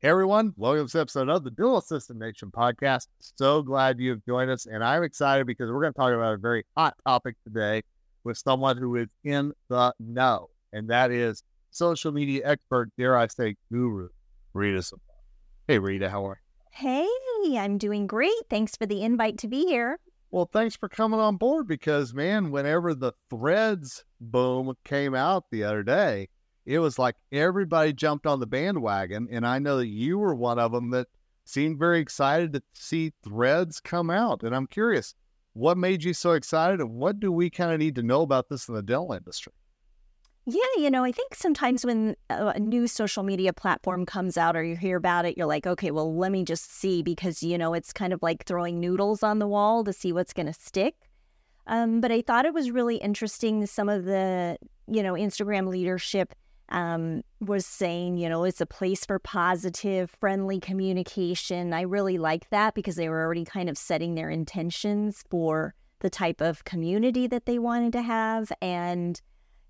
Hey everyone, welcome to this episode of the Dental Assistant Nation podcast. So glad you've joined us, and I'm excited because we're going to talk about a very hot topic today with someone who is in the know, and that is social media expert, dare I say, guru, Rita. Zamora. Hey Rita, how are you? Hey, I'm doing great. Thanks for the invite to be here. Well, thanks for coming on board because, man, whenever the threads boom came out the other day, it was like everybody jumped on the bandwagon. And I know that you were one of them that seemed very excited to see threads come out. And I'm curious, what made you so excited? And what do we kind of need to know about this in the dental industry? Yeah, you know, I think sometimes when a new social media platform comes out or you hear about it, you're like, okay, well, let me just see because, you know, it's kind of like throwing noodles on the wall to see what's going to stick. Um, but I thought it was really interesting some of the, you know, Instagram leadership um, was saying, you know, it's a place for positive, friendly communication. I really like that because they were already kind of setting their intentions for the type of community that they wanted to have. And,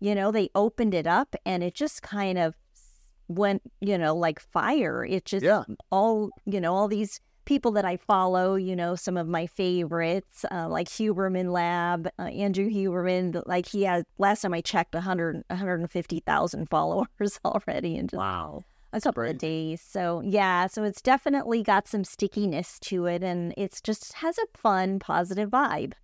you know, they opened it up and it just kind of went, you know, like fire. It just yeah. all, you know, all these people that I follow, you know, some of my favorites, uh, like Huberman Lab, uh, Andrew Huberman, like he has, last time I checked, 100, 150,000 followers already in just wow. a couple of days. So, yeah, so it's definitely got some stickiness to it and it's just has a fun, positive vibe.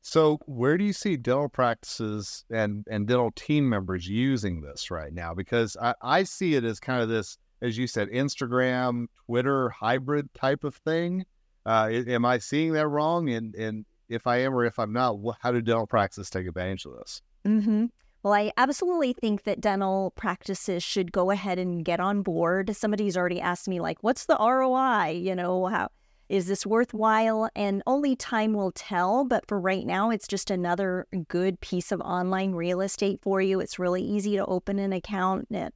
So, where do you see dental practices and, and dental team members using this right now? Because I, I see it as kind of this as you said, Instagram, Twitter hybrid type of thing. Uh, am I seeing that wrong? And and if I am or if I'm not, how do dental practices take advantage of this? Mm-hmm. Well, I absolutely think that dental practices should go ahead and get on board. Somebody's already asked me, like, what's the ROI? You know, how is this worthwhile? And only time will tell. But for right now, it's just another good piece of online real estate for you. It's really easy to open an account. It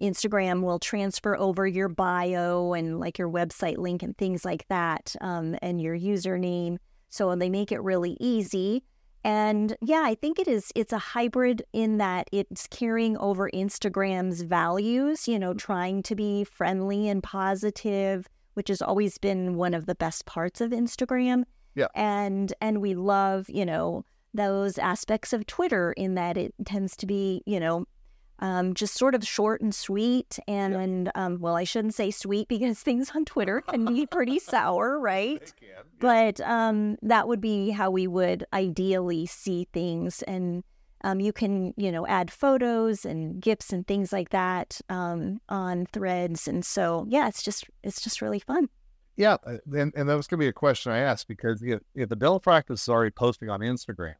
Instagram will transfer over your bio and like your website link and things like that, um, and your username. So they make it really easy. And yeah, I think it is. It's a hybrid in that it's carrying over Instagram's values. You know, trying to be friendly and positive, which has always been one of the best parts of Instagram. Yeah. And and we love you know those aspects of Twitter in that it tends to be you know um, just sort of short and sweet. And, and um, well, I shouldn't say sweet because things on Twitter can be pretty sour, right? Yeah. But um, that would be how we would ideally see things. And um, you can, you know, add photos and gifs and things like that um, on threads. And so, yeah, it's just it's just really fun. Yeah, uh, and, and that was going to be a question I asked because if, if the dental practice is already posting on Instagram,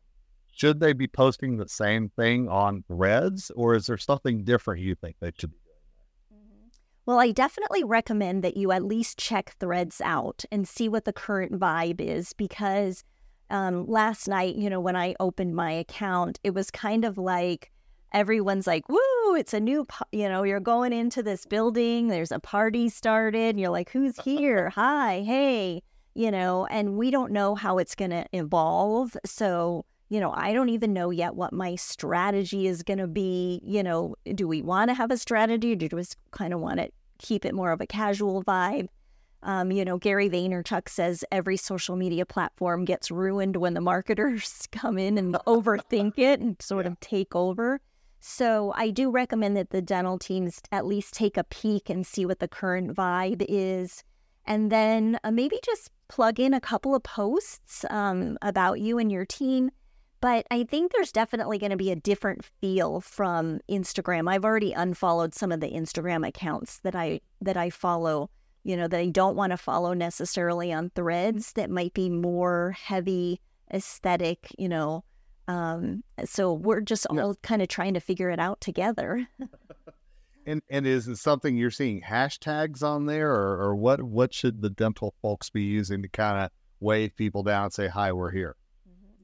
should they be posting the same thing on threads or is there something different you think they should be doing mm-hmm. well i definitely recommend that you at least check threads out and see what the current vibe is because um, last night you know when i opened my account it was kind of like everyone's like woo it's a new you know you're going into this building there's a party started and you're like who's here hi hey you know and we don't know how it's going to evolve so you know, I don't even know yet what my strategy is going to be. You know, do we want to have a strategy or do we kind of want to keep it more of a casual vibe? Um, you know, Gary Vaynerchuk says every social media platform gets ruined when the marketers come in and overthink it and sort yeah. of take over. So I do recommend that the dental teams at least take a peek and see what the current vibe is. And then uh, maybe just plug in a couple of posts um, about you and your team but I think there's definitely going to be a different feel from Instagram. I've already unfollowed some of the Instagram accounts that I that I follow, you know, that I don't want to follow necessarily on threads that might be more heavy aesthetic, you know. Um, so we're just all yeah. kind of trying to figure it out together. and and is it something you're seeing hashtags on there or, or what what should the dental folks be using to kind of wave people down and say hi we're here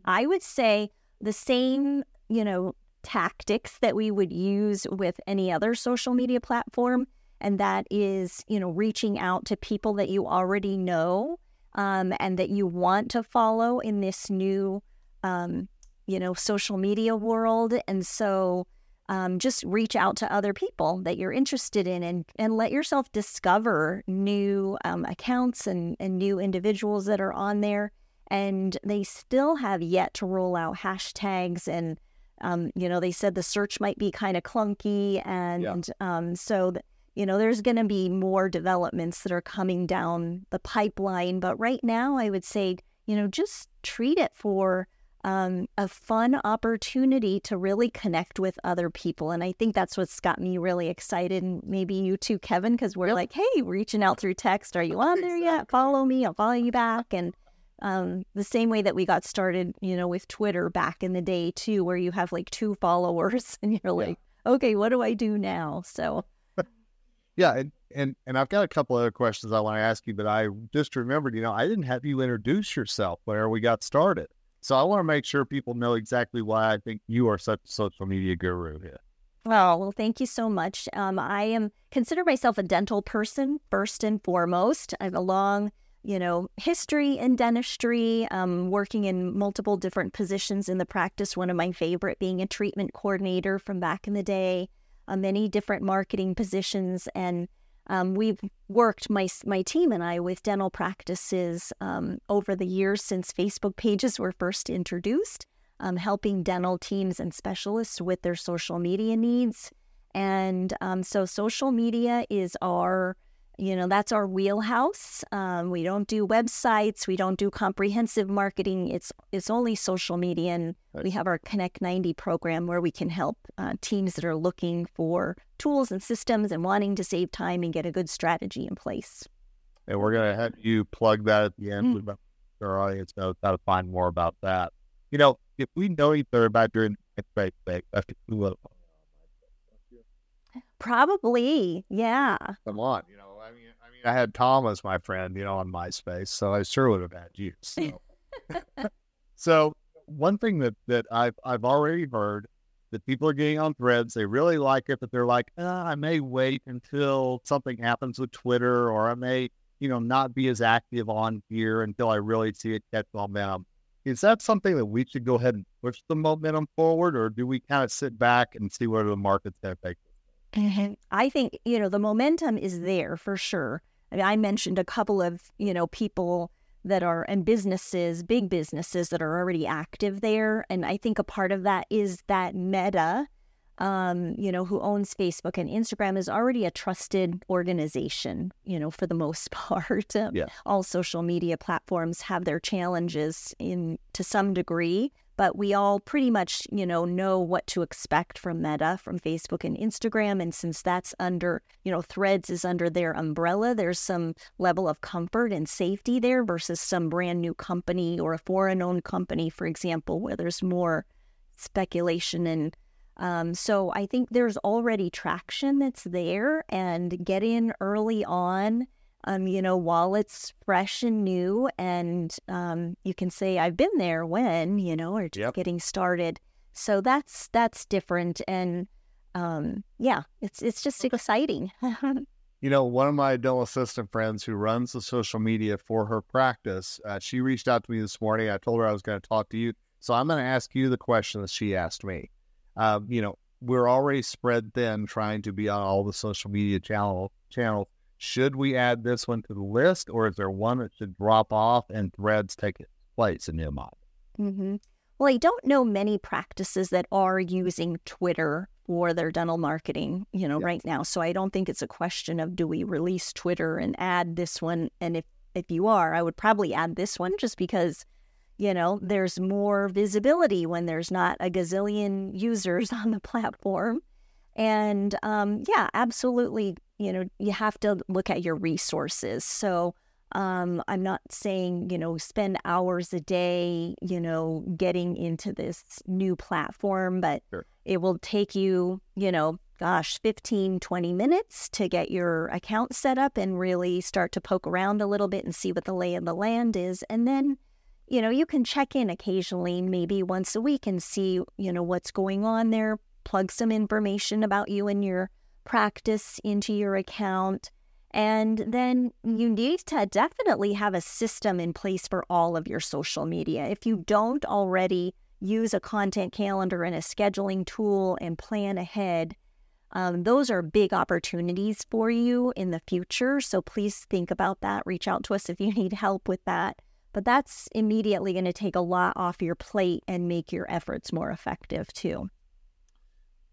I would say the same, you know, tactics that we would use with any other social media platform. And that is, you know, reaching out to people that you already know um, and that you want to follow in this new, um, you know, social media world. And so, um, just reach out to other people that you're interested in and, and let yourself discover new um, accounts and, and new individuals that are on there. And they still have yet to roll out hashtags. And, um, you know, they said the search might be kind of clunky. And yeah. Um, so, th- you know, there's going to be more developments that are coming down the pipeline. But right now, I would say, you know, just treat it for um, a fun opportunity to really connect with other people. And I think that's what's got me really excited. And maybe you too, Kevin, because we're yep. like, hey, reaching out through text. Are you on there yet? Follow me. I'll follow you back. And um, the same way that we got started, you know, with Twitter back in the day too, where you have like two followers and you're like, yeah. okay, what do I do now? So, yeah. And, and, and I've got a couple other questions I want to ask you, but I just remembered, you know, I didn't have you introduce yourself where we got started. So I want to make sure people know exactly why I think you are such a social media guru here. Oh, well, thank you so much. Um, I am consider myself a dental person first and foremost. I have a long, you know, history in dentistry, um, working in multiple different positions in the practice. One of my favorite being a treatment coordinator from back in the day, uh, many different marketing positions, and um, we've worked my my team and I with dental practices um, over the years since Facebook pages were first introduced, um, helping dental teams and specialists with their social media needs. And um, so, social media is our you know that's our wheelhouse um, we don't do websites we don't do comprehensive marketing it's it's only social media and right. we have our connect 90 program where we can help uh, teams that are looking for tools and systems and wanting to save time and get a good strategy in place and we're going to have you plug that at the end mm. our audience knows how to find more about that you know if we know each other about your that's Probably, yeah. Come on, you know, I mean, I mean, I had Tom as my friend, you know, on MySpace, so I sure would have had you. So, so one thing that that I've I've already heard that people are getting on Threads, they really like it, but they're like, oh, I may wait until something happens with Twitter, or I may, you know, not be as active on here until I really see it catch momentum. Is that something that we should go ahead and push the momentum forward, or do we kind of sit back and see where the market's going to take Mm-hmm. I think, you know, the momentum is there for sure. I mean, I mentioned a couple of, you know, people that are and businesses, big businesses that are already active there. And I think a part of that is that Meta, um, you know, who owns Facebook and Instagram is already a trusted organization, you know, for the most part. Yeah. All social media platforms have their challenges in to some degree but we all pretty much, you know, know what to expect from Meta, from Facebook and Instagram. And since that's under, you know, Threads is under their umbrella, there's some level of comfort and safety there versus some brand new company or a foreign owned company, for example, where there's more speculation and um, so I think there's already traction that's there and get in early on um, you know, while it's fresh and new, and um, you can say I've been there when, you know, or just yep. getting started. So that's that's different, and um, yeah, it's it's just exciting. you know, one of my dental assistant friends who runs the social media for her practice, uh, she reached out to me this morning. I told her I was going to talk to you, so I'm going to ask you the question that she asked me. Um, you know, we're already spread thin trying to be on all the social media channel channels should we add this one to the list, or is there one that should drop off and threads take its place in your mind? Mm-hmm. Well, I don't know many practices that are using Twitter for their dental marketing, you know, yes. right now. So I don't think it's a question of do we release Twitter and add this one. And if if you are, I would probably add this one just because, you know, there's more visibility when there's not a gazillion users on the platform. And um, yeah, absolutely you know, you have to look at your resources. So um, I'm not saying, you know, spend hours a day, you know, getting into this new platform, but sure. it will take you, you know, gosh, 15, 20 minutes to get your account set up and really start to poke around a little bit and see what the lay of the land is. And then, you know, you can check in occasionally, maybe once a week and see, you know, what's going on there, plug some information about you and your practice into your account. And then you need to definitely have a system in place for all of your social media. If you don't already, use a content calendar and a scheduling tool and plan ahead, um, those are big opportunities for you in the future. So please think about that. Reach out to us if you need help with that. But that's immediately going to take a lot off your plate and make your efforts more effective too.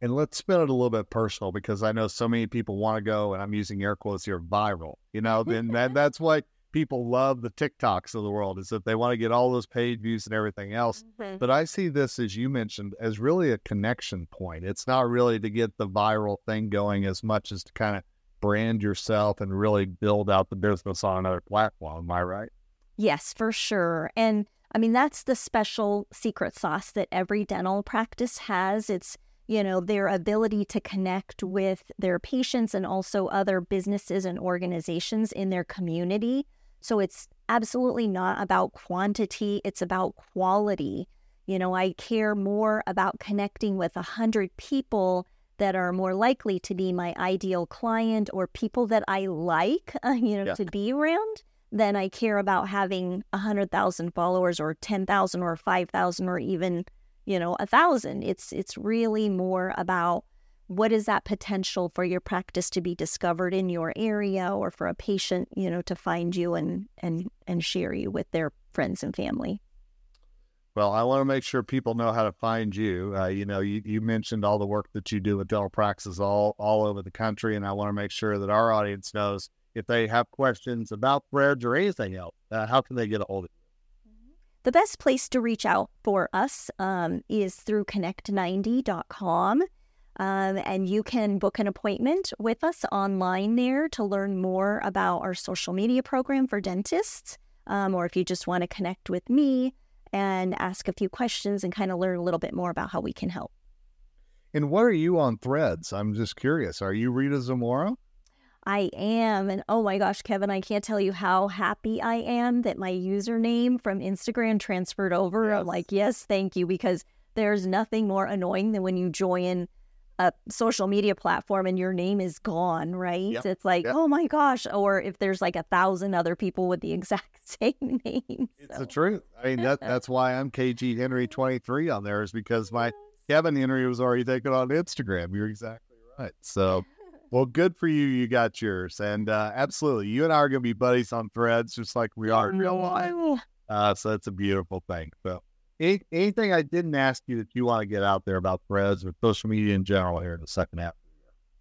And let's spin it a little bit personal because I know so many people want to go, and I'm using air quotes here, viral. You know, and that, that's why people love the TikToks of the world is that they want to get all those page views and everything else. Mm-hmm. But I see this, as you mentioned, as really a connection point. It's not really to get the viral thing going as much as to kind of brand yourself and really build out the business on another platform. Am I right? Yes, for sure. And I mean, that's the special secret sauce that every dental practice has. It's you know, their ability to connect with their patients and also other businesses and organizations in their community. So it's absolutely not about quantity, it's about quality. You know, I care more about connecting with a hundred people that are more likely to be my ideal client or people that I like, uh, you know, yeah. to be around than I care about having a hundred thousand followers or ten thousand or five thousand or even you know, a thousand. It's it's really more about what is that potential for your practice to be discovered in your area or for a patient, you know, to find you and and and share you with their friends and family. Well, I want to make sure people know how to find you. Uh, you know, you, you mentioned all the work that you do with dental practices all, all over the country, and I want to make sure that our audience knows if they have questions about threads or anything else, uh, how can they get a hold of you? The best place to reach out for us um, is through connect90.com. Um, and you can book an appointment with us online there to learn more about our social media program for dentists. Um, or if you just want to connect with me and ask a few questions and kind of learn a little bit more about how we can help. And what are you on threads? I'm just curious. Are you Rita Zamora? I am. And oh my gosh, Kevin, I can't tell you how happy I am that my username from Instagram transferred over. Yes. I'm like, yes, thank you, because there's nothing more annoying than when you join a social media platform and your name is gone, right? Yep. It's like, yep. oh my gosh. Or if there's like a thousand other people with the exact same name. It's the truth. I mean, that, that's why I'm KG Henry 23 on there, is because my Kevin Henry was already taken on Instagram. You're exactly right. So well, good for you. You got yours. And uh, absolutely, you and I are going to be buddies on threads just like we are in real life. Uh, so that's a beautiful thing. So, any, anything I didn't ask you that you want to get out there about threads or social media in general here in the second half?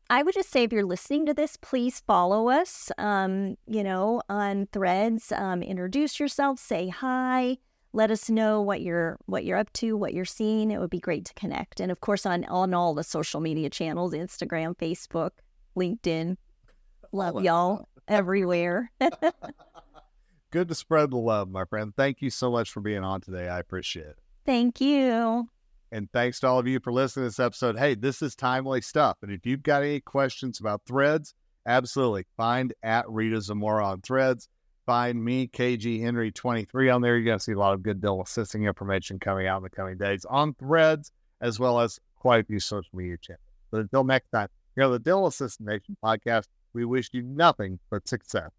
I would just say if you're listening to this, please follow us, um, you know, on threads. Um, introduce yourself, say hi, let us know what you're what you're up to, what you're seeing. It would be great to connect. And of course on on all the social media channels, Instagram, Facebook, LinkedIn. Love y'all everywhere. Good to spread the love, my friend. Thank you so much for being on today. I appreciate it. Thank you. And thanks to all of you for listening to this episode. Hey, this is timely stuff. And if you've got any questions about threads, absolutely find at Rita Zamora on threads. Find me, KG Henry 23 on there. You're going to see a lot of good dental assisting information coming out in the coming days on threads, as well as quite a few social media channels. But until next time, here on the Dental Assistant Nation podcast, we wish you nothing but success.